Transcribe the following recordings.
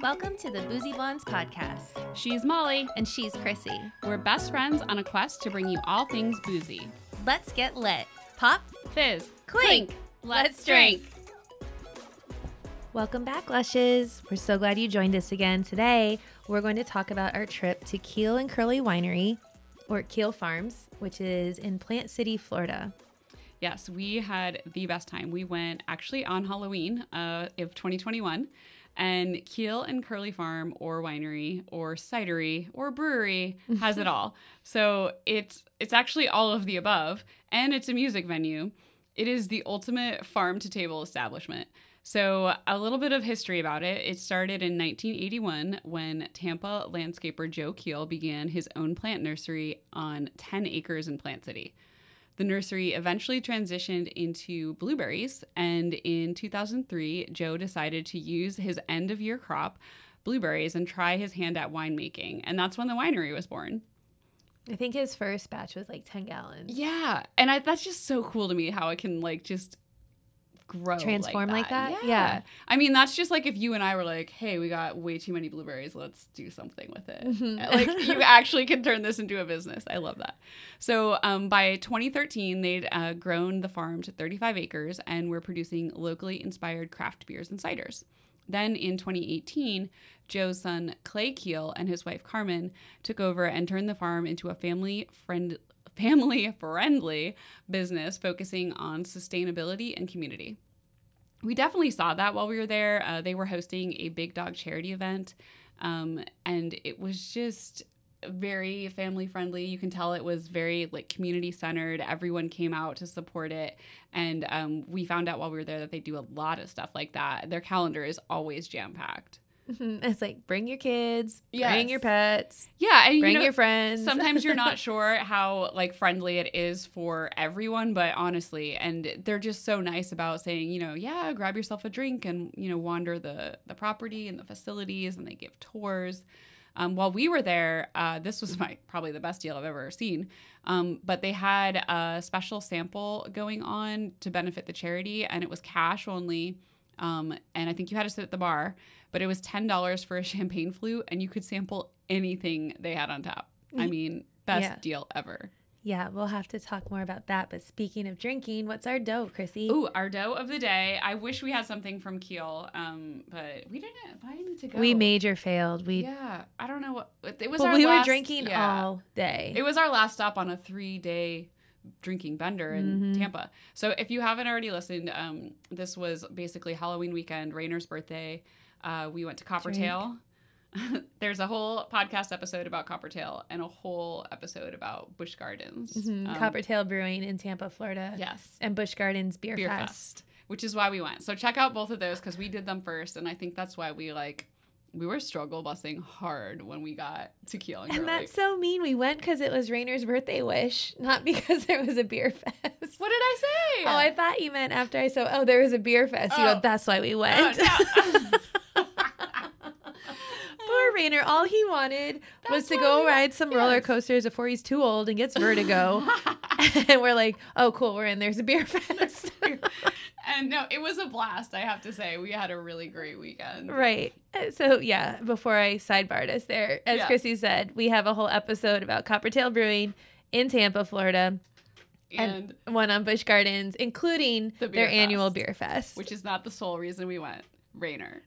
Welcome to the Boozy Blondes podcast. She's Molly. And she's Chrissy. We're best friends on a quest to bring you all things boozy. Let's get lit. Pop, Fizz, clink. let's drink. Welcome back, Lushes. We're so glad you joined us again. Today, we're going to talk about our trip to Keel and Curley Winery, or Keel Farms, which is in Plant City, Florida. Yes, we had the best time. We went actually on Halloween uh, of 2021, and Keel and Curley Farm or winery or cidery or brewery has it all. So it's it's actually all of the above, and it's a music venue. It is the ultimate farm to table establishment. So, a little bit of history about it. It started in 1981 when Tampa landscaper Joe Keel began his own plant nursery on 10 acres in Plant City. The nursery eventually transitioned into blueberries, and in 2003, Joe decided to use his end of year crop, blueberries, and try his hand at winemaking. And that's when the winery was born. I think his first batch was like 10 gallons. Yeah. And I, that's just so cool to me how it can like just grow Transform like that? Yeah. Yeah. I mean, that's just like if you and I were like, hey, we got way too many blueberries. Let's do something with it. Mhm. Like you actually can turn this into a business. I love that. So um, by 2013, they'd uh, grown the farm to 35 acres and were producing locally inspired craft beers and ciders. Then in 2018, Joe's son Clay Keel and his wife Carmen took over and turned the farm into a family friend family friendly business focusing on sustainability and community. We definitely saw that while we were there. Uh, they were hosting a big dog charity event, um, and it was just very family friendly. You can tell it was very like community centered. Everyone came out to support it, and um, we found out while we were there that they do a lot of stuff like that. Their calendar is always jam packed. It's like bring your kids, bring your pets, Yeah, and bring you know, your friends. sometimes you're not sure how like friendly it is for everyone but honestly and they're just so nice about saying you know yeah grab yourself a drink and you know wander the the property and the facilities and they give tours. Um, while we were there uh, this was my probably the best deal i've ever seen um, but they had a special sample going on to benefit the charity and it was cash only um, and i think you had to sit at the bar but it was $10 for a champagne flute and you could sample anything they had on tap I mean, best Yeah. deal ever. yeah, we'll have to talk more about that. But speaking of drinking, what's our dough, Chrissy? Ooh, our dough of the day. I wish we had something from Keel, um, but we didn't. Why didn't it go? we major failed. We Yeah, I don't know what it was. well, our we were drinking yeah. all day. It was our last stop on a three-day drinking bender in Mhm. Tampa. So if you haven't already listened, um, this was basically Halloween weekend, Rainer's birthday. Uh, we went to Coppertail. There's a whole podcast episode about Coppertail and a whole episode about Busch Gardens. Mhm. Um, Coppertail Brewing in Tampa, Florida. Yes. And Busch Gardens Beer, Beer Fest. Fest, which is why we went. So check out both of those because we did them first, and I think that's why we like we were struggle busing hard when we got to Keel and, And that's so mean. We went because it was Rainer's birthday wish, not because there was a beer fest. What did I say? Oh, I thought you meant after I said, oh, there was a beer fest. You Oh. go, that's why we Oh, went. no. Poor Rainer. All he wanted was to go we- ride some roller coasters before he's too old and gets vertigo. and we're like, oh, cool, we're in. There's a beer fest. and no, it was a blast. I have to say, we had a really great weekend. right. Uh, So, yeah, before I sidebarred us there, as Yeah. Chrissy said, we have a whole episode about Coppertail Brewing in Tampa, Florida, And, and one on Busch Gardens, including The their beer annual beer fest. which is not the sole reason we went. Rainer.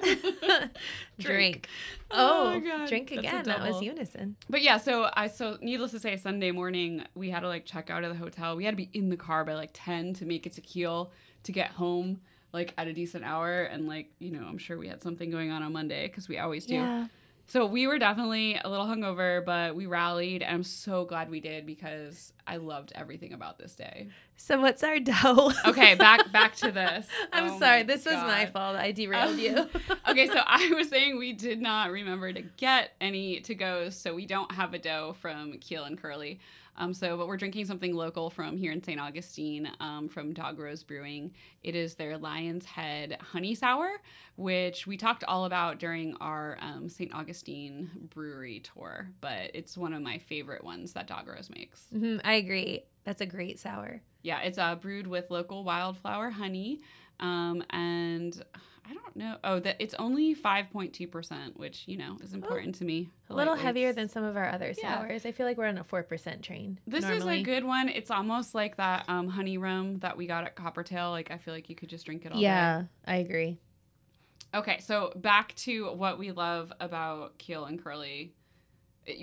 drink. Oh Oh, God, drink again. That was unison. But yeah, so I so needless to say, Sunday morning we had to like check out of the hotel. We had to be in the car by like ten to make it to Keel to get home like at a decent hour. And like you know, I'm sure we had something going on on Monday because we always do. Yeah. So we were definitely a little hungover, but we rallied, and I'm so glad we did because I loved everything about this day. So what's our dough? Okay, back back to this. I'm Oh sorry. This was my fault. I derailed you. okay, so I was saying we did not remember to get any to goes, so we don't have a dough from Keel and Curley. Um, so, but we're drinking something local from here in St. Augustine um, from Dog Rose Brewing. It is their Lion's Head Honey Sour, which we talked all about during our um, St. Augustine brewery tour. But it's one of my favorite ones that Dog Rose makes. Mhm, I agree. That's a great sour. Yeah, it's uh, brewed with local wildflower honey, um, and I don't know. Oh, that it's only five point two percent, which you know is important to me. A little Lightweights. heavier than some of our other Yeah. sours. I feel like we're on a four percent train. This normally. is a good one. It's almost like that um, honey rum that we got at Coppertail. Like I feel like you could just drink it all day. Yeah, I agree. Okay, so back to what we love about Keel and Curley.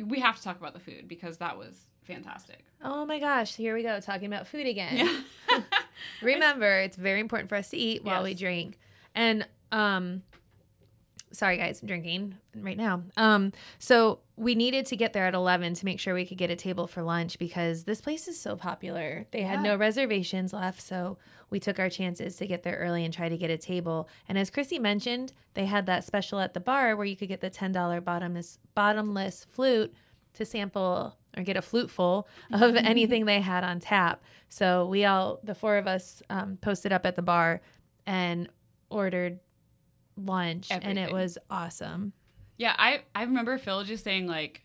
We have to talk about the food because that was fantastic. Oh my gosh, here we go talking about food again. Yeah. Remember, it's very important for us to eat while we drink. And um sorry guys, I'm drinking right now. Um so we needed to get there at 11 to make sure we could get a table for lunch because this place is so popular. They had Yeah. no reservations left, so we took our chances to get there early and try to get a table. And as Chrissy mentioned, they had that special at the bar where you could get the $10 bottomless bottomless flute to sample or get a flute full of anything they had on tap. So we all, the four of us, um, posted up at the bar and ordered lunch, and it was awesome. Yeah, I I remember Phil just saying like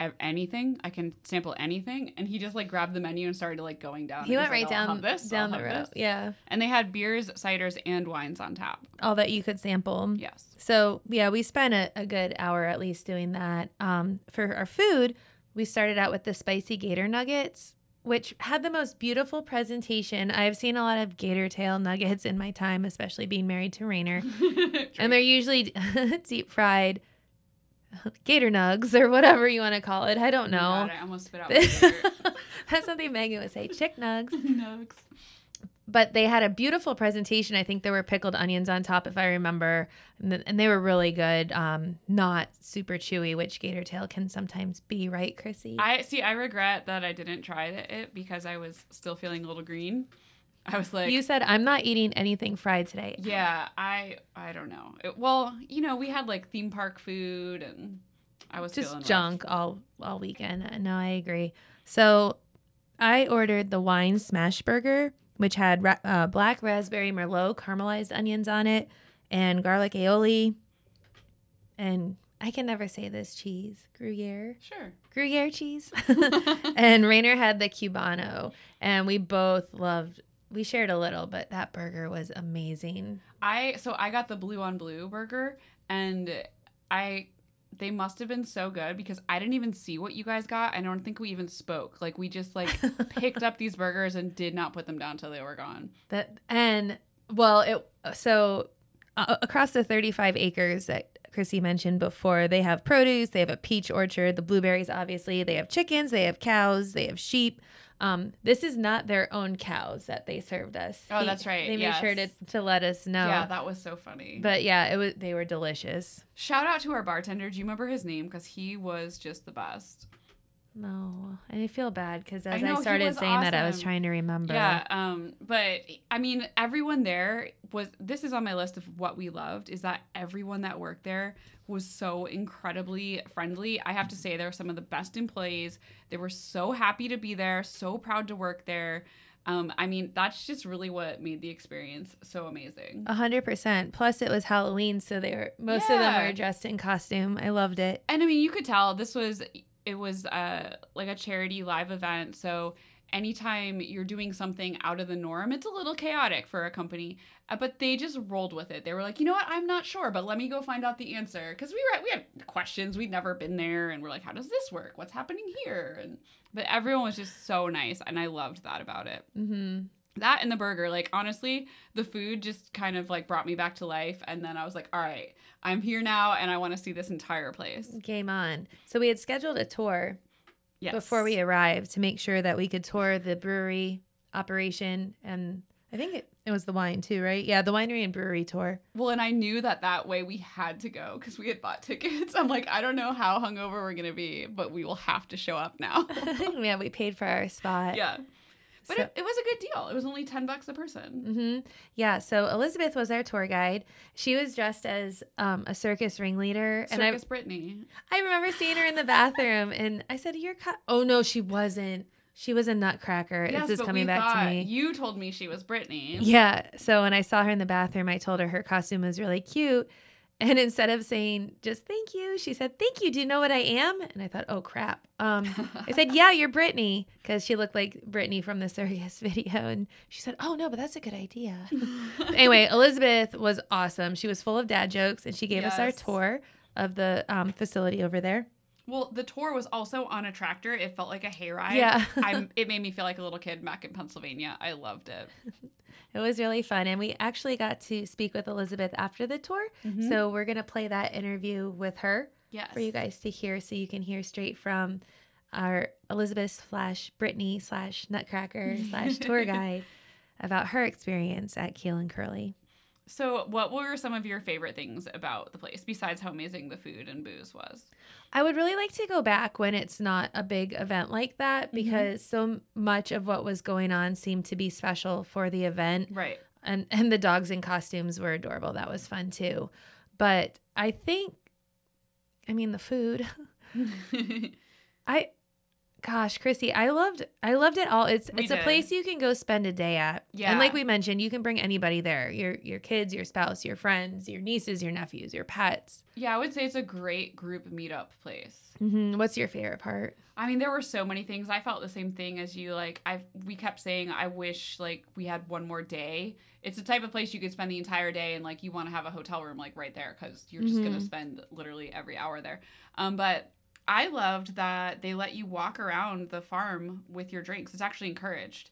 "I have anything I can sample anything, and he just like grabbed the menu and started like going down. He went right like, down this, down the road. this." Yeah, and they had beers, ciders, and wines on tap. all that you could sample. Yes. So yeah, we spent a, a good hour at least doing that. Um, for our food, we started out with the spicy gator nuggets, which had the most beautiful presentation. I've seen a lot of gator tail nuggets in my time, especially being married to Rainer, and they're usually deep fried gator nugs or whatever you want to call it. I don't know. God, I almost spit out. That's something Megan would say. Chick nugs. Nugs. But they had a beautiful presentation. I think there were pickled onions on top, if I remember, and, th- and they were really good. Um, not super chewy, which gator tail can sometimes be, right, Chrissy? I see. I regret that I didn't try it because I was still feeling a little green. I was like, you said I'm not eating anything fried today. yeah, I I don't know. It, well, you know, we had like theme park food, and I was feeling Just rough. junk all all weekend. No, I agree. So I ordered the wine smash burger, which had ra- uh, black raspberry merlot caramelized onions on it, and garlic aioli, and I can never say this cheese Gruyere. Sure. Gruyere cheese. and Rainer had the Cubano, and we both loved. We shared a little, but that burger was amazing. I so I got the blue on blue burger, and I they must have been so good because I didn't even see what you guys got. I don't think we even spoke. Like we just like picked up these burgers and did not put them down till they were gone. That and well, it so uh, across the 35 acres that Chrissy mentioned before, they have produce, they have a peach orchard, the blueberries, obviously, they have chickens, they have cows, they have sheep. Um, this is not their own cows that they served us. Oh, that's right, They made sure to to let us know. Yeah, that was so funny. but yeah, it was. They were delicious. Shout out to our bartender. Do you remember his name? Because he was just the best. No, I feel bad because I as know, I, started saying that, I was trying to remember. Yeah. Um. But I mean, everyone there was. This is on my list of what we loved. Is that everyone that worked there was so incredibly friendly. I have to say, they're some of the best employees. They were so happy to be there. So proud to work there. Um. I mean, that's just really what made the experience so amazing. A hundred percent. Plus, it was Halloween, so they were most of them were dressed in costume. I loved it. and I mean, you could tell this was it was uh like a charity live event. So anytime you're doing something out of the norm, it's a little chaotic for a company. Uh, but they just rolled with it. They were like, you know what? I'm not sure, but let me go find out the answer because we were we had questions. We'd never been there, and we're like, how does this work? What's happening here? And but everyone was just so nice, and I loved that about it. hmm That and the burger, like honestly, the food just kind of like brought me back to life. And then I was like, all right, I'm here now, and I want to see this entire place. Game on. So we had scheduled a tour Yes. before we arrived to make sure that we could tour the brewery operation, and I think it, it was the wine too, right? Yeah, the winery and brewery tour. Well, and I knew that that way we had to go because we had bought tickets. I'm like, I don't know how hungover we're gonna be, but we will have to show up now. yeah, we paid for our spot. yeah, but So- it, it was a good deal. It was only ten bucks a person. hmm Yeah. So Elizabeth was our tour guide. She was dressed as um, a circus ringleader, and I Circus Brittany. I remember seeing her in the bathroom, and I said, "You're co-. oh no, she wasn't. She was a nutcracker. Yes, this is but coming we back to me." You told me she was Brittany. Yeah. So when I saw her in the bathroom, I told her her costume was really cute. And instead of saying just thank you, she said, Thank you. Do you know what I am? And I thought, Oh crap. Um, I said, Yeah, you're Brittany, because she looked like Brittany from the circus video. And she said, Oh no, but that's a good idea. anyway, Elizabeth was awesome. She was full of dad jokes and she gave us our tour of the um, facility over there. Well, the tour was also on a tractor. It felt like a hayride. Yeah. I'm, it made me feel like a little kid back in Pennsylvania. I loved it. It was really fun. And we actually got to speak with Elizabeth after the tour. Mhm. So we're going to play that interview with her Yes. for you guys to hear so you can hear straight from our Elizabeth slash Brittany slash Nutcracker slash tour guide about her experience at Keel and Curley. So, what were some of your favorite things about the place besides how amazing the food and booze was? I would really like to go back when it's not a big event like that Mhm. because so much of what was going on seemed to be special for the event. Right. And and the dogs in costumes were adorable. That was fun too. But I think I mean the food. I gosh, Chrissy, I loved I loved it all. It's We it's a place you can go spend a day at. Yeah. And like we mentioned, you can bring anybody there. Your your kids, your spouse, your friends, your nieces, your nephews, your pets. yeah, I would say it's a great group meetup place. hmm What's your favorite part? I mean, there were so many things. I felt the same thing as you. Like, I we kept saying, I wish like we had one more day. It's the type of place you could spend the entire day, and like you want to have a hotel room like right there because you're just gonna Mhm. spend literally every hour there. Um, but I loved that they let you walk around the farm with your drinks. It's actually encouraged.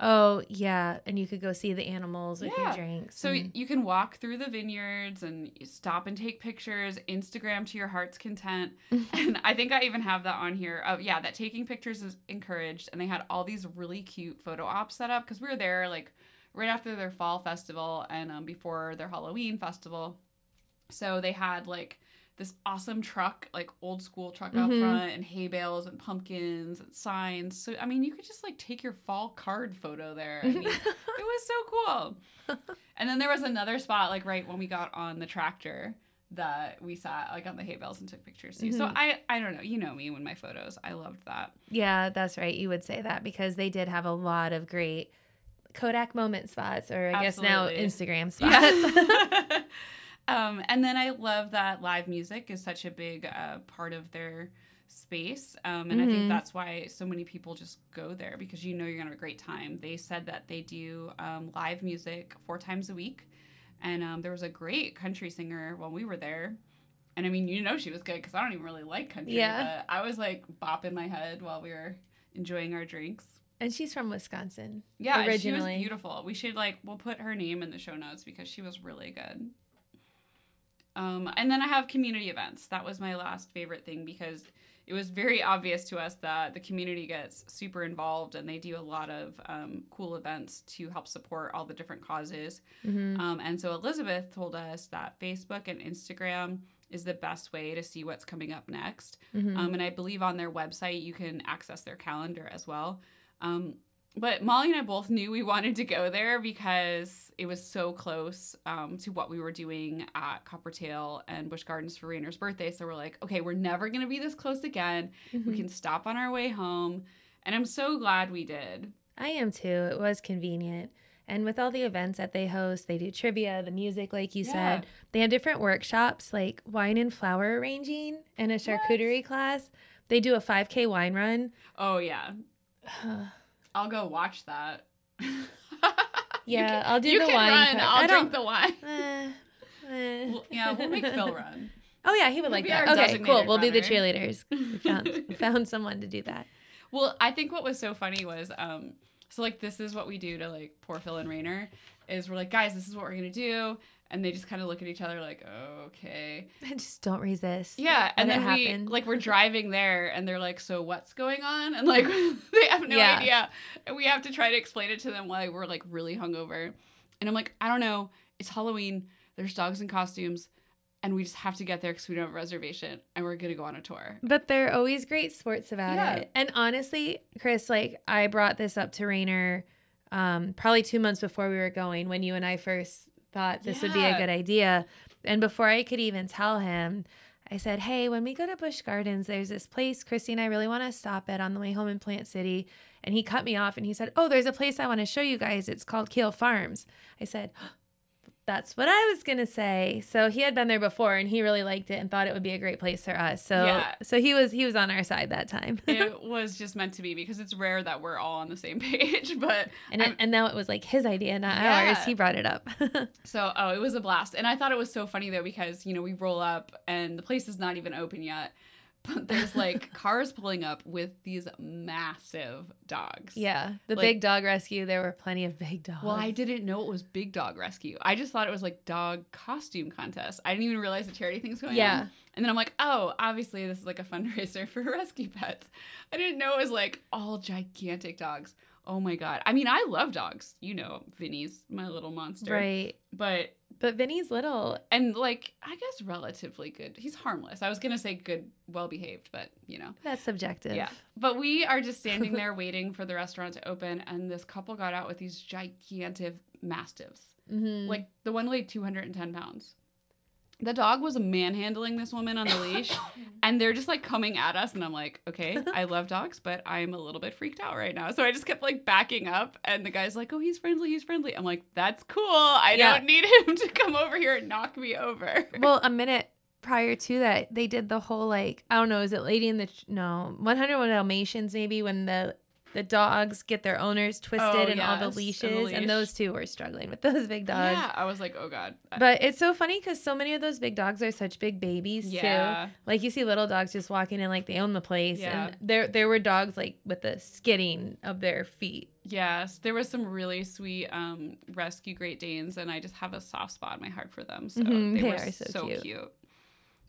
Oh yeah, and you could go see the animals with your drinks. So and- you can walk through the vineyards and stop and take pictures, Instagram to your heart's content. and I think I even have that on here. Oh, yeah, that taking pictures is encouraged. And they had all these really cute photo ops set up because we were there like right after their fall festival and um, before their Halloween festival. So they had like this awesome truck, like old school truck out Mhm. front, and hay bales and pumpkins and signs. So I mean, you could just like take your fall card photo there. I mean, it was so cool. and then there was another spot, like right when we got on the tractor, that we sat like on the hay bales and took pictures too. So Mhm. I, I don't know. You know me when my photos. I loved that. yeah, that's right. You would say that because they did have a lot of great Kodak moment spots, or I guess now Instagram spots. Yeah. um, and then I love that live music is such a big uh, part of their space. Um, and I Mhm. think that's why so many people just go there because you know you're going to have a great time. They said that they do um, live music four times a week. And um, there was a great country singer when we were there. And I mean, you know, she was good because I don't even really like country. Yeah. But I was like bopping my head while we were enjoying our drinks. and she's from Wisconsin. Yeah, she originally. was beautiful. We should like we'll put her name in the show notes because she was really good. Um, and then I have community events. That was my last favorite thing because it was very obvious to us that the community gets super involved and they do a lot of um, cool events to help support all the different causes. Mhm. Um, and so Elizabeth told us that Facebook and Instagram is the best way to see what's coming up next. Mhm. Um, and I believe on their website you can access their calendar as well. But Molly and I both knew we wanted to go there because it was so close um, to what we were doing at Coppertail and Busch Gardens for Rainer's birthday. So we're like, okay, we're never going to be this close again. We Mhm. can stop on our way home. And I'm so glad we did. I am too. It was convenient. And with all the events that they host, they do trivia, the music, like you Yeah. said. They have different workshops like wine and flower arranging and a charcuterie class. They do a 5K wine run. Oh, yeah. I'll go watch that. Yeah, can- I'll do the wine Run, part. I'll I drink the wine. Eh, eh. Well, yeah, we'll make Phil run. Oh yeah, he would He'll like that. Okay, cool. We'll be the cheerleaders. We found found someone to do that. Well, I think what was so funny was, um, so like this is what we do to like poor Phil and Rainer, is we're like, guys, this is what we're gonna do, and they just kind of look at each other like, okay, I just don't resist. yeah, and then we happen. like we're driving there, and they're like, so what's going on? And like they have no Yeah. idea, and we have to try to explain it to them while we're like really hungover, and I'm like, I don't know, it's Halloween, there's dogs in costumes. And we just have to get there because we don't have a reservation, and we're gonna go on a tour. But they're always great sports about Yeah. it. And honestly, Chris, like I brought this up to Rainer um, probably two months before we were going when you and I first thought this would be a good idea. And before I could even tell him, I said, Hey, when we go to Busch Gardens, there's this place Chrissy and I really want to stop at on the way home in Plant City. And he cut me off and he said, Oh, there's a place I want to show you guys. It's called Keel Farms. I said, That's what I was gonna say. So he had been there before, and he really liked it and thought it would be a great place for us. So Yeah. so he was he was on our side that time. it was just meant to be because it's rare that we're all on the same page. But and it, and now it was like his idea, not Yeah. ours. He brought it up. So, oh, it was a blast. And I thought it was so funny though because, you know, we roll up and the place is not even open yet. But there's like cars pulling up with these massive dogs. yeah, the Like- big dog rescue. There were plenty of big dogs. Well, I didn't know it was Big Dog Rescue. I just thought it was like dog costume contest. I didn't even realize the charity thing's going Yeah. on. Yeah, and then I'm like, oh, obviously this is like a fundraiser for rescue pets. I didn't know it was like all gigantic dogs. Oh my god. I mean, I love dogs. You know, Vinny's my little monster. right. But But Vinny's little. and like I guess relatively good. He's harmless. I was gonna say good, well behaved, but you know. That's subjective. Yeah. But we are just standing there waiting for the restaurant to open, and this couple got out with these gigantic mastiffs. Mhm. Like the one weighed 210 pounds. The dog was manhandling this woman on the leash, and they're just like coming at us. And I'm like, okay, I love dogs, but I'm a little bit freaked out right now. So I just kept like backing up, and the guy's like, oh, he's friendly, he's friendly. I'm like, that's cool. I Yeah. don't need him to come over here and knock me over. well, a minute prior to that, they did the whole like I don't know, is it Lady in the no 101 Dalmatians maybe when the the dogs get their owners twisted Oh, and all yes, the and the leashes, and, those two were struggling with those big dogs. Yeah, I was like, oh god. But it's so funny because so many of those big dogs are such big babies yeah. too. Like you see little dogs just walking in like they own the place, Yeah. and there there were dogs like with the skidding of their feet. Yes, there was some really sweet um, rescue Great Danes, and I just have a soft spot in my heart for them. So Mhm, they, they were are so so, cute. cute.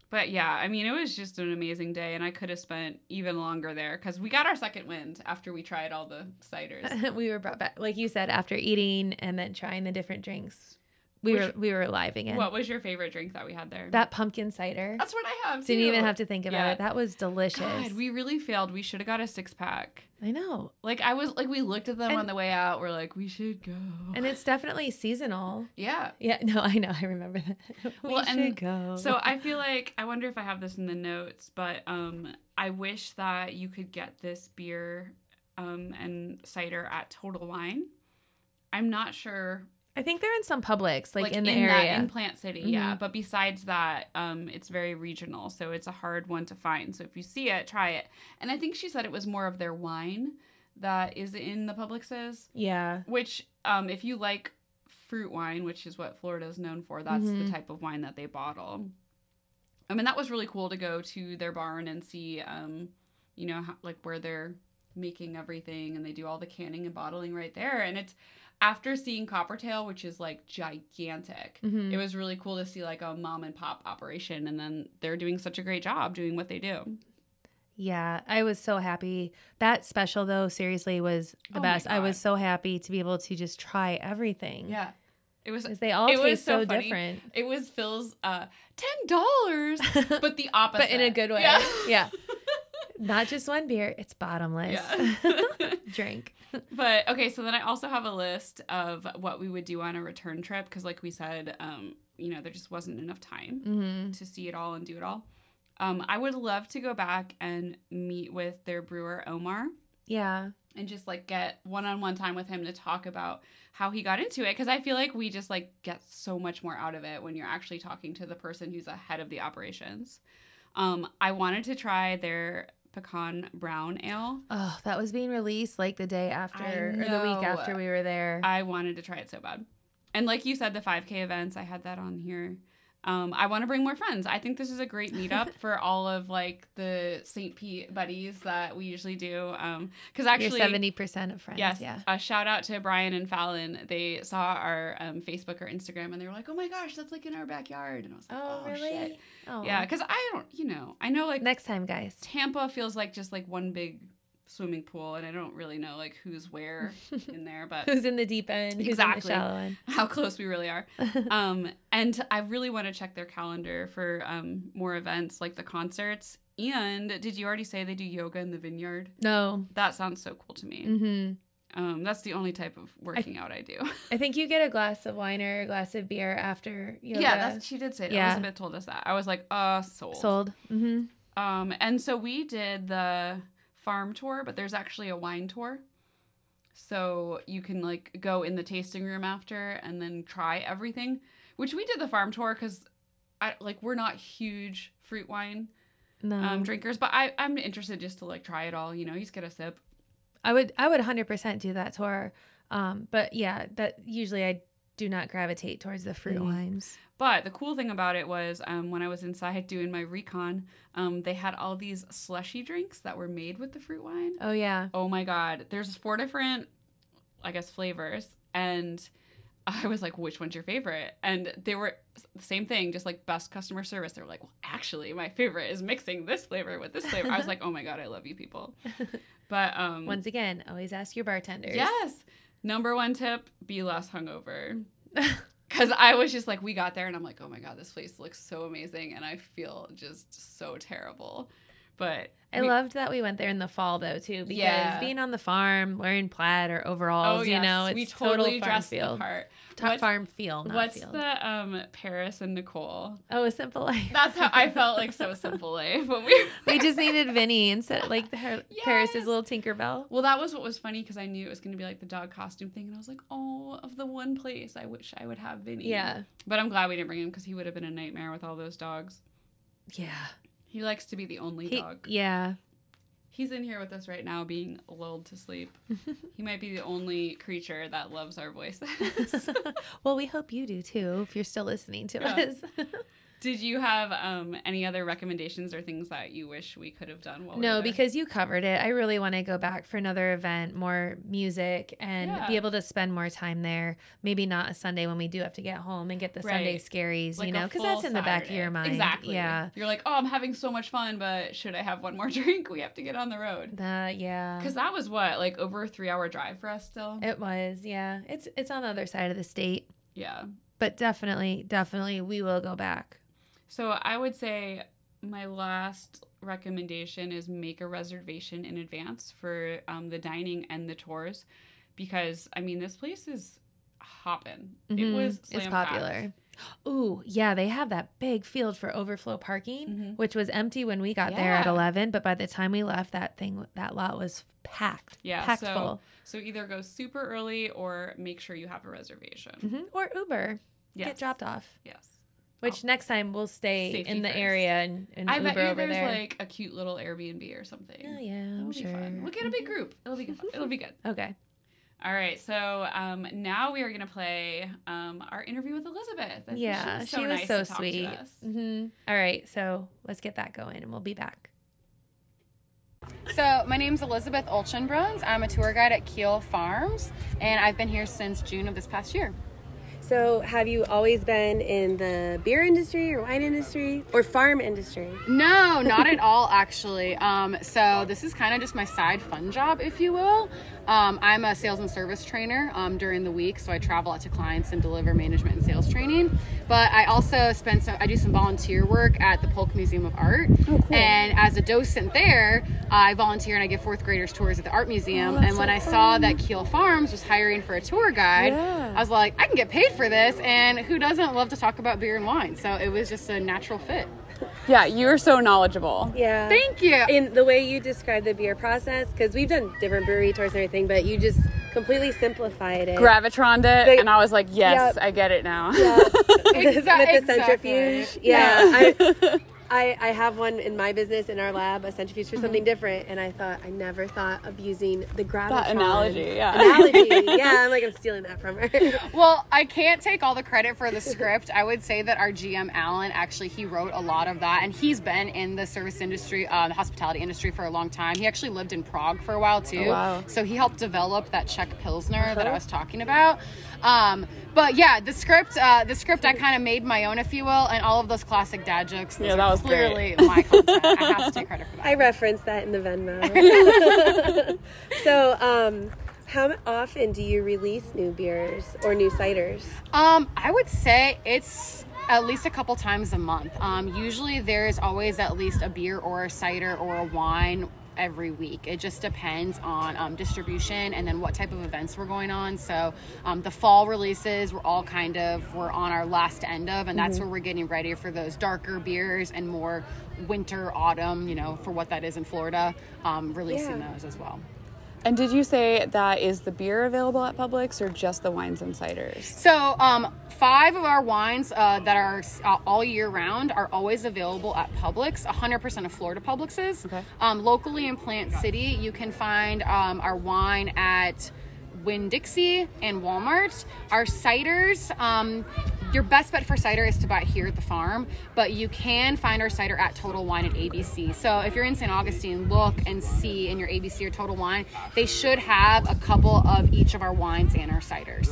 But yeah, I mean, it was just an amazing day, and I could have spent even longer there because we got our second wind after we tried all the ciders. we were brought back, like you said, after eating and then trying the different drinks. We Which- were we were alive again. what was your favorite drink that we had there? that pumpkin cider. That's what I have. Didn't too. even have to think about Yeah. it. That was delicious. God, we really failed. We should have got a six pack. I know. Like I was like, we looked at them And- on the way out. We're like, we should go. And it's definitely seasonal. yeah. Yeah, no, I know. I remember that. we Well, should go. So I feel like I wonder if I have this in the notes, but um, I wish that you could get this beer um, and cider at Total Wine. I'm not sure, I think they're in some Publix, like, in the that- area. in Plant City, yeah. Mhm. But besides that, um, it's very regional, so it's a hard one to find. So if you see it, try it. And I think she said it was more of their wine that is in the Publixes, yeah. which um, if you like fruit wine, which is what Florida is known for, that's Mhm. the type of wine that they bottle. I mean, that was really cool to go to their barn and see, um, you know, how, like where they're making everything and they do all the canning and bottling right there. And it's after seeing Coppertail, which is like gigantic. Mhm. It was really cool to see like a mom and pop operation, and then they're doing such a great job doing what they do. Yeah, I was so happy. That special though, seriously, was the Oh best. I was so happy to be able to just try everything. Yeah, it was. They all It was taste so, so different. It was Phil's uh, ten dollars, but the opposite, but in a good way. Yeah. Yeah. Not just one beer, it's bottomless. Yeah. Drink. But okay, so then I also have a list of what we would do on a return trip because, like we said, um, you know, there just wasn't enough time hmm to see it all and do it all. Um, I would love to go back and meet with their brewer Omar Yeah. and just like get one-on-one time with him to talk about how he got into it because I feel like we just like get so much more out of it when you're actually talking to the person who's ahead of the operations. Um, I wanted to try their pecan brown ale. Oh, that was being released like the day after or the week after we were there. I wanted to try it so bad. And like you said, the 5K events, I had that on here. Um, I want to bring more friends. I think this is a great meetup for all of like the St. Pete buddies that we usually do. Um, because actually, 70% of friends. yes, Yeah. a shout out to Brian and Fallon. They saw our um, Facebook or Instagram and they were like, "Oh my gosh, that's like in our backyard." And I was like, Oh, "Oh, really? shit." Oh. Yeah, because I don't, you know, I know like Next time, guys. Tampa feels like just like one big swimming pool, and I don't really know like who's where in there, but Who's in the deep end? Who's Exactly. in the shallow end? how close we really are. um, and I really want to check their calendar for um, more events like the concerts. And did you already say they do yoga in the vineyard? no. That sounds so cool to me. hmm Um, that's the only type of working out I do. I think you get a glass of wine or a glass of beer after yoga. yeah, that's, she did say that. Yeah. Elizabeth told us that. I was like, uh, sold. sold. Mm-hmm. Um, and so we did the farm tour, but there's actually a wine tour. So you can like go in the tasting room after and then try everything, which we did the farm tour because I like we're not huge fruit wine No. um, drinkers, but I I'm interested just to like try it all. You know, you just get a sip. I would I would 100% do that tour. Um, but yeah, that usually I do not gravitate towards the fruit Mhm. wines. But the cool thing about it was um, when I was inside doing my recon, um, they had all these slushy drinks that were made with the fruit wine. Oh yeah. Oh my god, there's four different, I guess, flavors, and I was like, which one's your favorite? And they were the same thing, just like best customer service. They were like, well, actually, my favorite is mixing this flavor with this flavor. I was like, oh my god, I love you people. But um, Once again, always ask your bartenders. yes, number one tip: be less hungover. Because I was just like, we got there, and I'm like, oh my god, this place looks so amazing, and I feel just so terrible. But I we- loved that we went there in the fall though too, because Yeah. being on the farm, wearing plaid or overalls, you know, it's Oh, we total totally farm dressed field. the part. Top farm feel, not What's field. the um Paris and Nicole? oh, a simple life. That's how I felt like so simple life when we. we just needed Vinny instead, like her Paris's Yes. little Tinkerbell. Well, that was what was funny because I knew it was going to be like the dog costume thing, and I was like, oh, of the one place I wish I would have Vinny. Yeah, But I'm glad we didn't bring him because he would have been a nightmare with all those dogs. yeah, He likes to be the only he, dog. yeah. He's in here with us right now, being lulled to sleep. he might be the only creature that loves our voices. well, we hope you do too, if you're still listening to Yeah. us. Did you have um, any other recommendations or things that you wish we could have done? While no, there? because you covered it. I really want to go back for another event, more music, and Yeah. be able to spend more time there. Maybe not a Sunday when we do have to get home and get the Sunday Right. scaries, Like you know, because that's in the back of your mind. Exactly. Yeah. You're like, oh, I'm having so much fun, but should I have one more drink? We have to get on the road. Uh, yeah. Because that was what, like over a three hour drive for us still? It was, yeah. It's it's on the other side of the state, yeah. but definitely, definitely, we will go back. So I would say my last recommendation is make a reservation in advance for um, the dining and the tours because, I mean, this place is hopping. It Mhm. was it's popular. Ooh, yeah, they have that big field for overflow parking, Mhm. which was empty when we got there at eleven. But by the time we left, that thing, that lot was packed. Yeah, packed so- full. So either go super early or make sure you have a reservation. hmm Or Uber, Yes. get dropped off. Yes. Which next time we'll stay Safety in the first. area and, and I Uber bet you over there's there. like a cute little Airbnb or something. oh yeah, It'll I'm be sure. fun. We'll get a big group. It'll be good. It'll be good. Okay. All right. So um, now we are gonna play um, our interview with Elizabeth. I think Yeah, was she was nice so to talk to sweet. us. hmm All right, so let's get that going, and we'll be back. So, my name's Elizabeth Olchenbruns. I'm a tour guide at Keel Farms, and I've been here since June of this past year. So, have you always been in the beer industry or wine industry or farm industry? No, not at all, actually. Um, so, this is kind of just my side fun job, if you will. Um, I'm a sales and service trainer um, during the week, so I travel out to clients and deliver management and sales training. But I also spend some, I do some volunteer work at the Polk Museum of Art. And as a docent there, I volunteer and I give fourth graders tours at the art museum. and when I saw that Keel Farms was hiring for a tour guide, Yeah. I was like, I can get paid for this, and who doesn't love to talk about beer and wine? So it was just a natural fit. Yeah, you're so knowledgeable. Yeah. Thank you. in the way you describe the beer process, because we've done different brewery tours and everything, but you just completely simplified it. gravitroned it, They- and I was like, yes, Yep. I get it now. Yeah. with the exactly. centrifuge. Yeah. I, I, I have one in my business in our lab, a centrifuge for something different, and I thought I never thought of using the gravitron That analogy, yeah. Analogy, yeah. I'm like I'm stealing that from her. Well, I can't take all the credit for the script. I would say that our GM Alan actually he wrote a lot of that, and he's been in the service industry, uh, the hospitality industry for a long time. He actually lived in Prague for a while too. wow. So he helped develop that Czech Pilsner that I was talking about. Um, but yeah, the script, uh, the script I kind of made my own, if you will, and all of those classic dad jokes. Yeah, that was clearly my content. I have to take credit for that. I referenced that in the Venmo. so, um, how often do you release new beers or new ciders? Um, I would say it's at least a couple times a month. Um, usually there's always at least a beer or a cider or a wine every week. It just depends on um, distribution and then what type of events we're going on. So um, the fall releases we're all kind of we're on our last end of, and that's where we're getting ready for those darker beers and more winter autumn. You know, for what that is in Florida, um, releasing Yeah. those as well. And did you say that is the beer available at Publix or just the wines and ciders? So, um, five of our wines uh, that are uh, all year round are always available at Publix. 100% of Florida Publixes. Okay. Um, locally in Plant City, you can find um, our wine at Winn Dixie and Walmart. Our ciders, um, your best bet for cider is to buy it here at the farm, but you can find our cider at Total Wine at ABC. So if you're in St. Augustine, look and see in your ABC or Total Wine, they should have a couple of each of our wines and our ciders.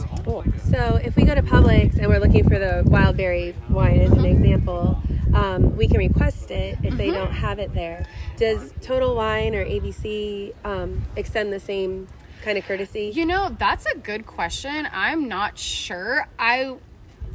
So if we go to Publix and we're looking for the wild berry wine as an example, um, we can request it if they don't have it there. Does Total Wine or ABC um, extend the same kind of courtesy? You know, that's a good question. I'm not sure. I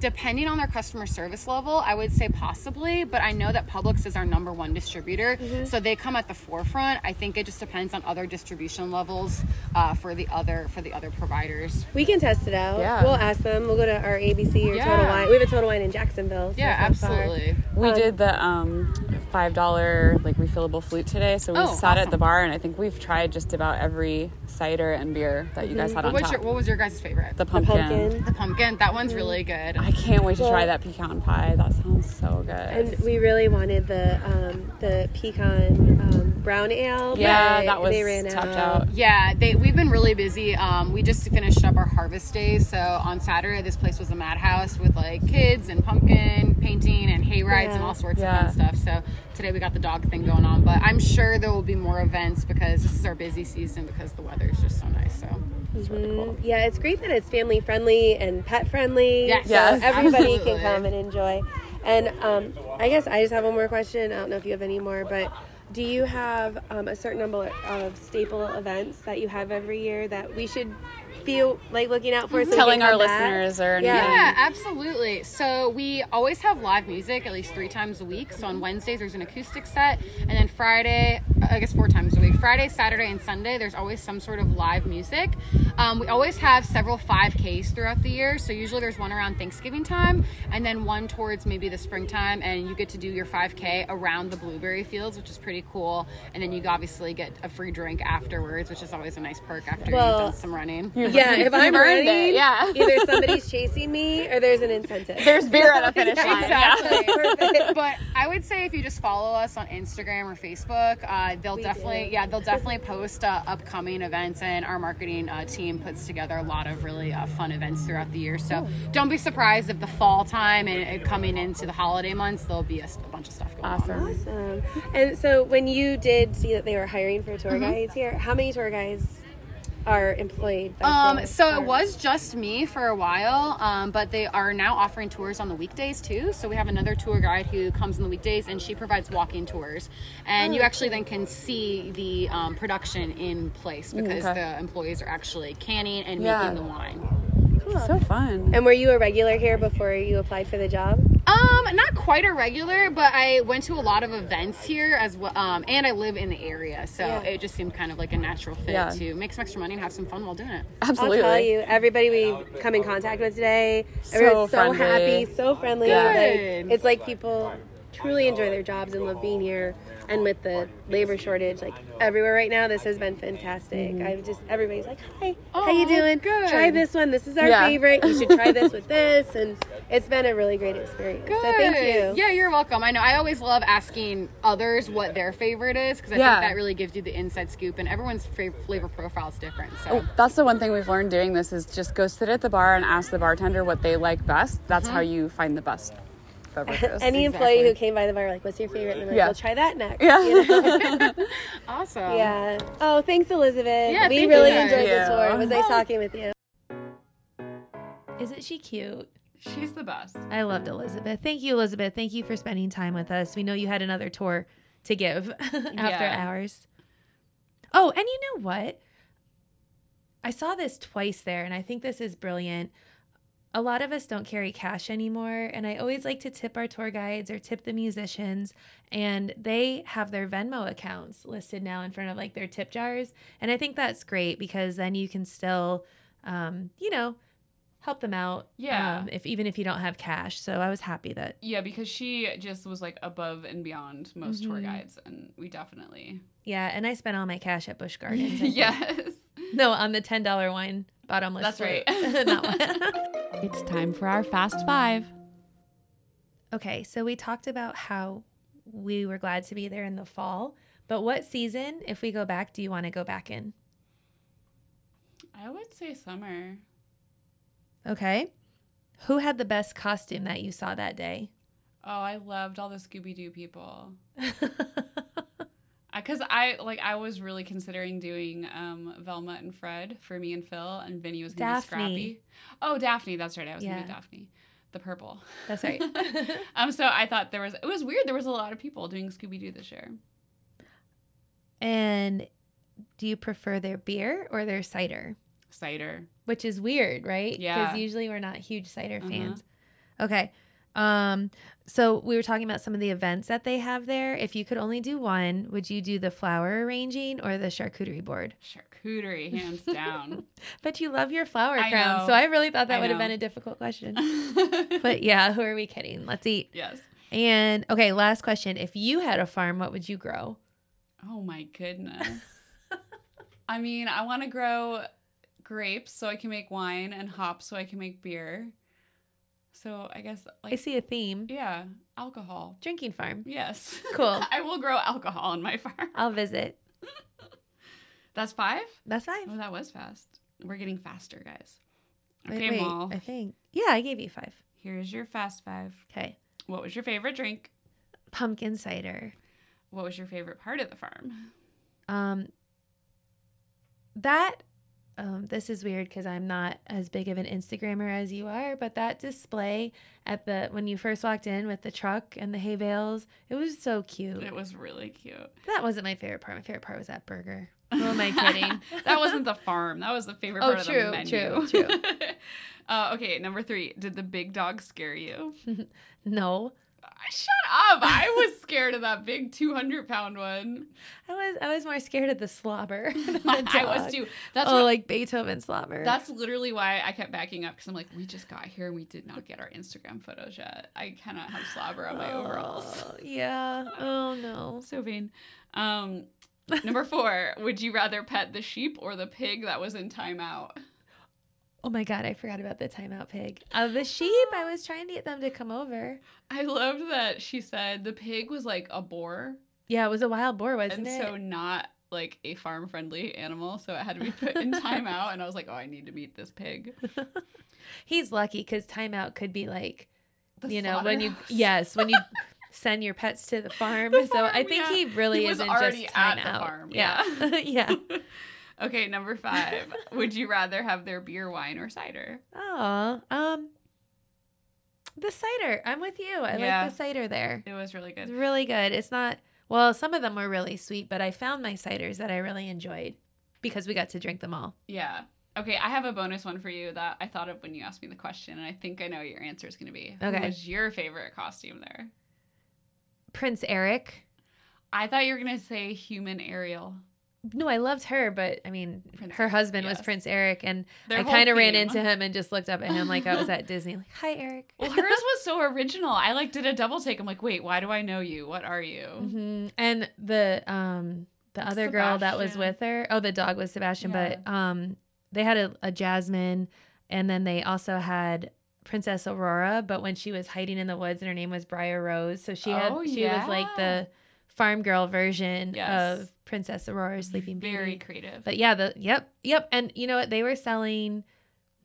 depending on their customer service level, I would say possibly, but I know that Publix is our number one distributor, so they come at the forefront. I think it just depends on other distribution levels uh, for the other for the other providers. We can test it out. Yeah. We'll ask them. We'll go to our ABC or Yeah. Total Wine. We have a Total Wine in Jacksonville. so Yeah, it's far. absolutely. We Um, did the um, five dollar like refillable flute today, so we Oh, sat at the bar, and I think we've tried just about every cider and beer that you guys had on What's top. your, what was your guys' favorite? the The pumpkin. pumpkin. The pumpkin. That one's really good. I can't wait to try that pecan pie. That sounds so good. And we really wanted the um, the pecan um, brown ale. yeah, but that was they ran tapped out. out. Yeah, they we've been really busy. Um, we just finished up our harvest day, so on Saturday this place was a madhouse with like kids and pumpkin painting and hay rides and all sorts Yeah. of fun stuff. So today we got the dog thing going on, but I'm sure there will be more events because this is our busy season because the weather is just so nice. So It's really cool. Yeah, it's great that it's family friendly and pet friendly. Yes. so Yes, everybody absolutely. can come and enjoy. And um, I guess I just have one more question. I don't know if you have any more, but do you have um, a certain number of staple events that you have every year that we should be like looking out for? So we Telling our come back? listeners or Yeah. Yeah, absolutely. So we always have live music at least three times a week. So on Wednesdays there's an acoustic set, and then Friday, I guess four times a week. Friday, Saturday, and Sunday there's always some sort of live music. Um, we always have several 5Ks throughout the year. So usually there's one around Thanksgiving time, and then one towards maybe the springtime, and you get to do your 5K around the blueberry fields, which is pretty cool. And then you obviously get a free drink afterwards, which is always a nice perk after Well, you've done some running. Yeah, if I'm You've it, running, yeah. either somebody's chasing me or there's an incentive. There's beer at the finish line. Exactly. Perfect. but I would say if you just follow us on Instagram or Facebook, uh, they'll We definitely, do. yeah, they'll definitely post uh, upcoming events, and our marketing uh, team puts together a lot of really uh, fun events throughout the year. So don't be surprised if the fall time and, and coming into the holiday months, there'll be a bunch of stuff going Awesome. on. Awesome. And so when you did see that they were hiring for Mm-hmm. tour guides here, how many tour guides are employed? By Um, Taylor so it was just me for a while, um, but they are now offering tours on the weekdays too. So we have another tour guide who comes on the weekdays, and she provides walking tours, and Oh, you actually then can see the um, production in place because okay. the employees are actually canning and Yeah. making the wine. Cool. So fun. And were you a regular here before you applied for the job? Um, not quite a regular, but I went to a lot of events here as well, um, and I live in the area, so Yeah. it just seemed kind of like a natural fit Yeah. to make some extra money and have some fun while doing it. Absolutely. I'll tell you, everybody we come in contact with today, everyone's so friendly. happy, so friendly. Good. Like, it's like people truly enjoy their jobs and love being here. And with the labor shortage, like everywhere right now, this has been fantastic. Mm-hmm. I've just everybody's like, "Hi, how you doing? good. Try this one. This is our Yeah. favorite. You should try this with this." And it's been a really great experience. So thank you. Yeah, you're welcome. I know. I always love asking others what their favorite is because I Yeah. think that really gives you the inside scoop, and everyone's fa- flavor profile is different. So. Oh, that's the one thing we've learned doing this is just go sit at the bar and ask the bartender what they like best. That's Mm-hmm. how you find the best beverages. Any employee who came by the bar like, "What's your favorite?" And they're like, Yeah. "Well, try that next." Yeah. You know? Awesome. Yeah. Oh, thanks, Elizabeth. Yeah, we thank really you. enjoyed Thank the tour. It was nice talking with you. Isn't she cute? She's the best. I loved Elizabeth. Thank you, Elizabeth. Thank you for spending time with us. We know you had another tour to give after Yeah. hours. Oh, and you know what? I saw this twice there, and I think this is brilliant. A lot of us don't carry cash anymore, and I always like to tip our tour guides or tip the musicians, and they have their Venmo accounts listed now in front of like their tip jars, and I think that's great because then you can still, um, you know, help them out. Yeah. um, if even if you don't have cash. So I was happy that Yeah, because she just was like above and beyond most tour Mhm. guides, and we definitely. Yeah, and I spent all my cash at Busch Gardens. Yes. No, on the ten dollar wine bottomless. That's flute. right. That one. It's time for our fast five. okay, so we talked about how we were glad to be there in the fall, but what season, if we go back, do you want to go back in? I would say summer. Okay. Who had the best costume that you saw that day? Oh, I loved all the Scooby Doo people. Because I like I was really considering doing um, Velma and Fred for me and Phil, and Vinny was gonna Daphne. be Scrappy. Oh, Daphne, that's right. I was gonna be Daphne, the purple. That's right. um, so I thought there was it was weird. There was a lot of people doing Scooby Doo this year. and do you prefer their beer or their cider? Cider. Which is weird, right? Yeah. Because usually we're not huge cider Uh-huh. fans. Okay. Um, so we were talking about some of the events that they have there. If you could only do one, would you do the flower arranging or the charcuterie board? Charcuterie, hands down. But you love your flower I crowns, know. so I really thought that I would have been a difficult question. but yeah, who are we kidding? Let's eat. yes. And okay, last question. If you had a farm, what would you grow? Oh my goodness. I mean, I want to grow grapes so I can make wine and hops so I can make beer. So I guess I see a theme. yeah, alcohol. Drinking farm. Yes. Cool. I will grow alcohol on my farm. I'll visit. That's five? That's five. Oh, that was fast. We're getting faster, guys. Okay, wait. I think. Yeah, I gave you five. Here's your fast five. Okay. What was your favorite drink? Pumpkin cider. What was your favorite part of the farm? Um, that um, this is weird because I'm not as big of an Instagrammer as you are, but that display at the when you first walked in with the truck and the hay bales, it was so cute. It was really cute. that wasn't my favorite part. My favorite part was that burger. Who am I kidding? that wasn't the farm. That was the favorite Oh, part true, of the menu. true, true. uh, okay, number three. Did the big dog scare you? no, Shut up! I was scared of that big two hundred pound one. I was I was more scared of the slobber. the I was too. That's oh, what, like Beethoven slobber. That's literally why I kept backing up because I'm like, we just got here and we did not get our Instagram photos yet. I cannot have slobber on my overalls. Oh, yeah. Oh no. So vain. Um, number four. Would you rather pet the sheep or the pig that was in timeout? Oh my god, I forgot about the timeout pig. Uh, the sheep, I was trying to get them to come over. I loved that she said the pig was like a boar Yeah, it was a wild boar, wasn't and it? so not like a farm friendly animal. So it had to be put in timeout. And I was like, oh, I need to meet this pig. He's lucky because timeout could be like, The you know, when you yes, when you send your pets to the farm. The so I think yeah. he really He isn't already just the farm, Yeah, yeah. Okay, number five. Would you rather have their beer, wine, or cider? Oh, um, the cider. I'm with you. I Yeah. like the cider there. It was really good. It's really good. It's not well. Some of them were really sweet, but I found my ciders that I really enjoyed because we got to drink them all. Yeah. Okay, I have a bonus one for you that I thought of when you asked me the question, and I think I know what your answer is going to be. Okay. was your favorite costume there? Prince Eric. I thought you were going to say human Ariel. No, I loved her, but I mean, Prince her husband was. Prince Eric, and Their I kind of ran into him and just looked up at him like I was at Disney. Like, hi, Eric. Well, hers was so original. I like did a double take. I'm like, wait, why do I know you? What are you? hmm And the um the other girl that was with her. Oh, the dog was Sebastian, but um they had a, a Jasmine, and then they also had Princess Aurora. But when she was hiding in the woods, and her name was Briar Rose, so she had Oh, she was like the farm girl version Yes. of Princess Aurora's Sleeping Beauty. Very creative. But yeah, the yep, yep, and you know what? They were selling.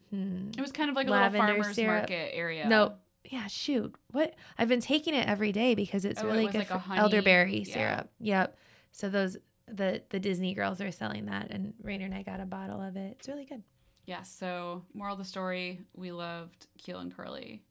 Hmm, it was kind of like a little farmer's syrup. market area. No, yeah, shoot. What? I've been taking it every day because it's Oh, really was good like a for honey- elderberry yeah. syrup. Yep. So those the the Disney girls are selling that, and Rainer and I got a bottle of it. It's really good. Yeah, so moral of the story, we loved Keel and Curley.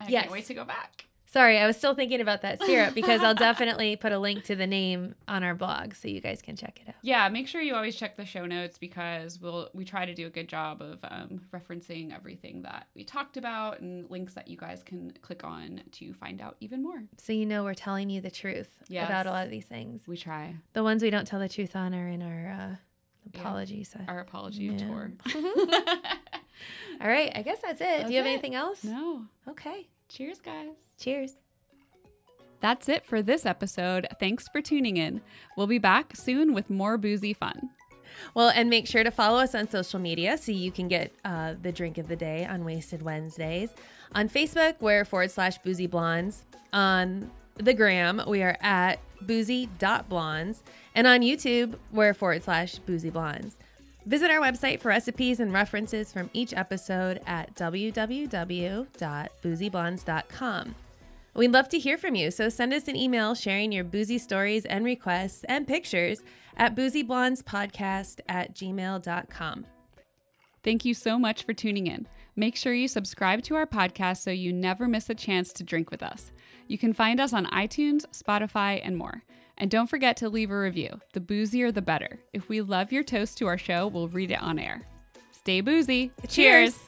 I Yes. can't wait to go back. Sorry, I was still thinking about that syrup because I'll definitely put a link to the name on our blog so you guys can check it out. Yeah, make sure you always check the show notes because we'll we try to do a good job of um, referencing everything that we talked about and links that you guys can click on to find out even more. So you know we're telling you the truth Yes. about a lot of these things. We try The ones we don't tell the truth on are in our uh, Yeah. apologies. uh, our apology Yeah. tour. All right, I guess that's it. That's Do you have it. anything else? no, Okay. cheers, guys. Cheers. That's it for this episode. Thanks for tuning in. We'll be back soon with more boozy fun. Well, and make sure to follow us on social media so you can get uh, the drink of the day on Wasted Wednesdays. On Facebook, we're forward slash boozy blondes. On the gram, we are at boozy.blondes. And on YouTube, we're forward slash boozy blondes. Visit our website for recipes and references from each episode at www.boozyblondes.com. We'd love to hear from you, so send us an email sharing your boozy stories and requests and pictures at boozyblondespodcast at gmail.com. Thank you so much for tuning in. Make sure you subscribe to our podcast so you never miss a chance to drink with us. You can find us on iTunes, Spotify, and more. And don't forget to leave a review. The boozier, the better. If we love your toast to our show, we'll read it on air. Stay boozy. Cheers.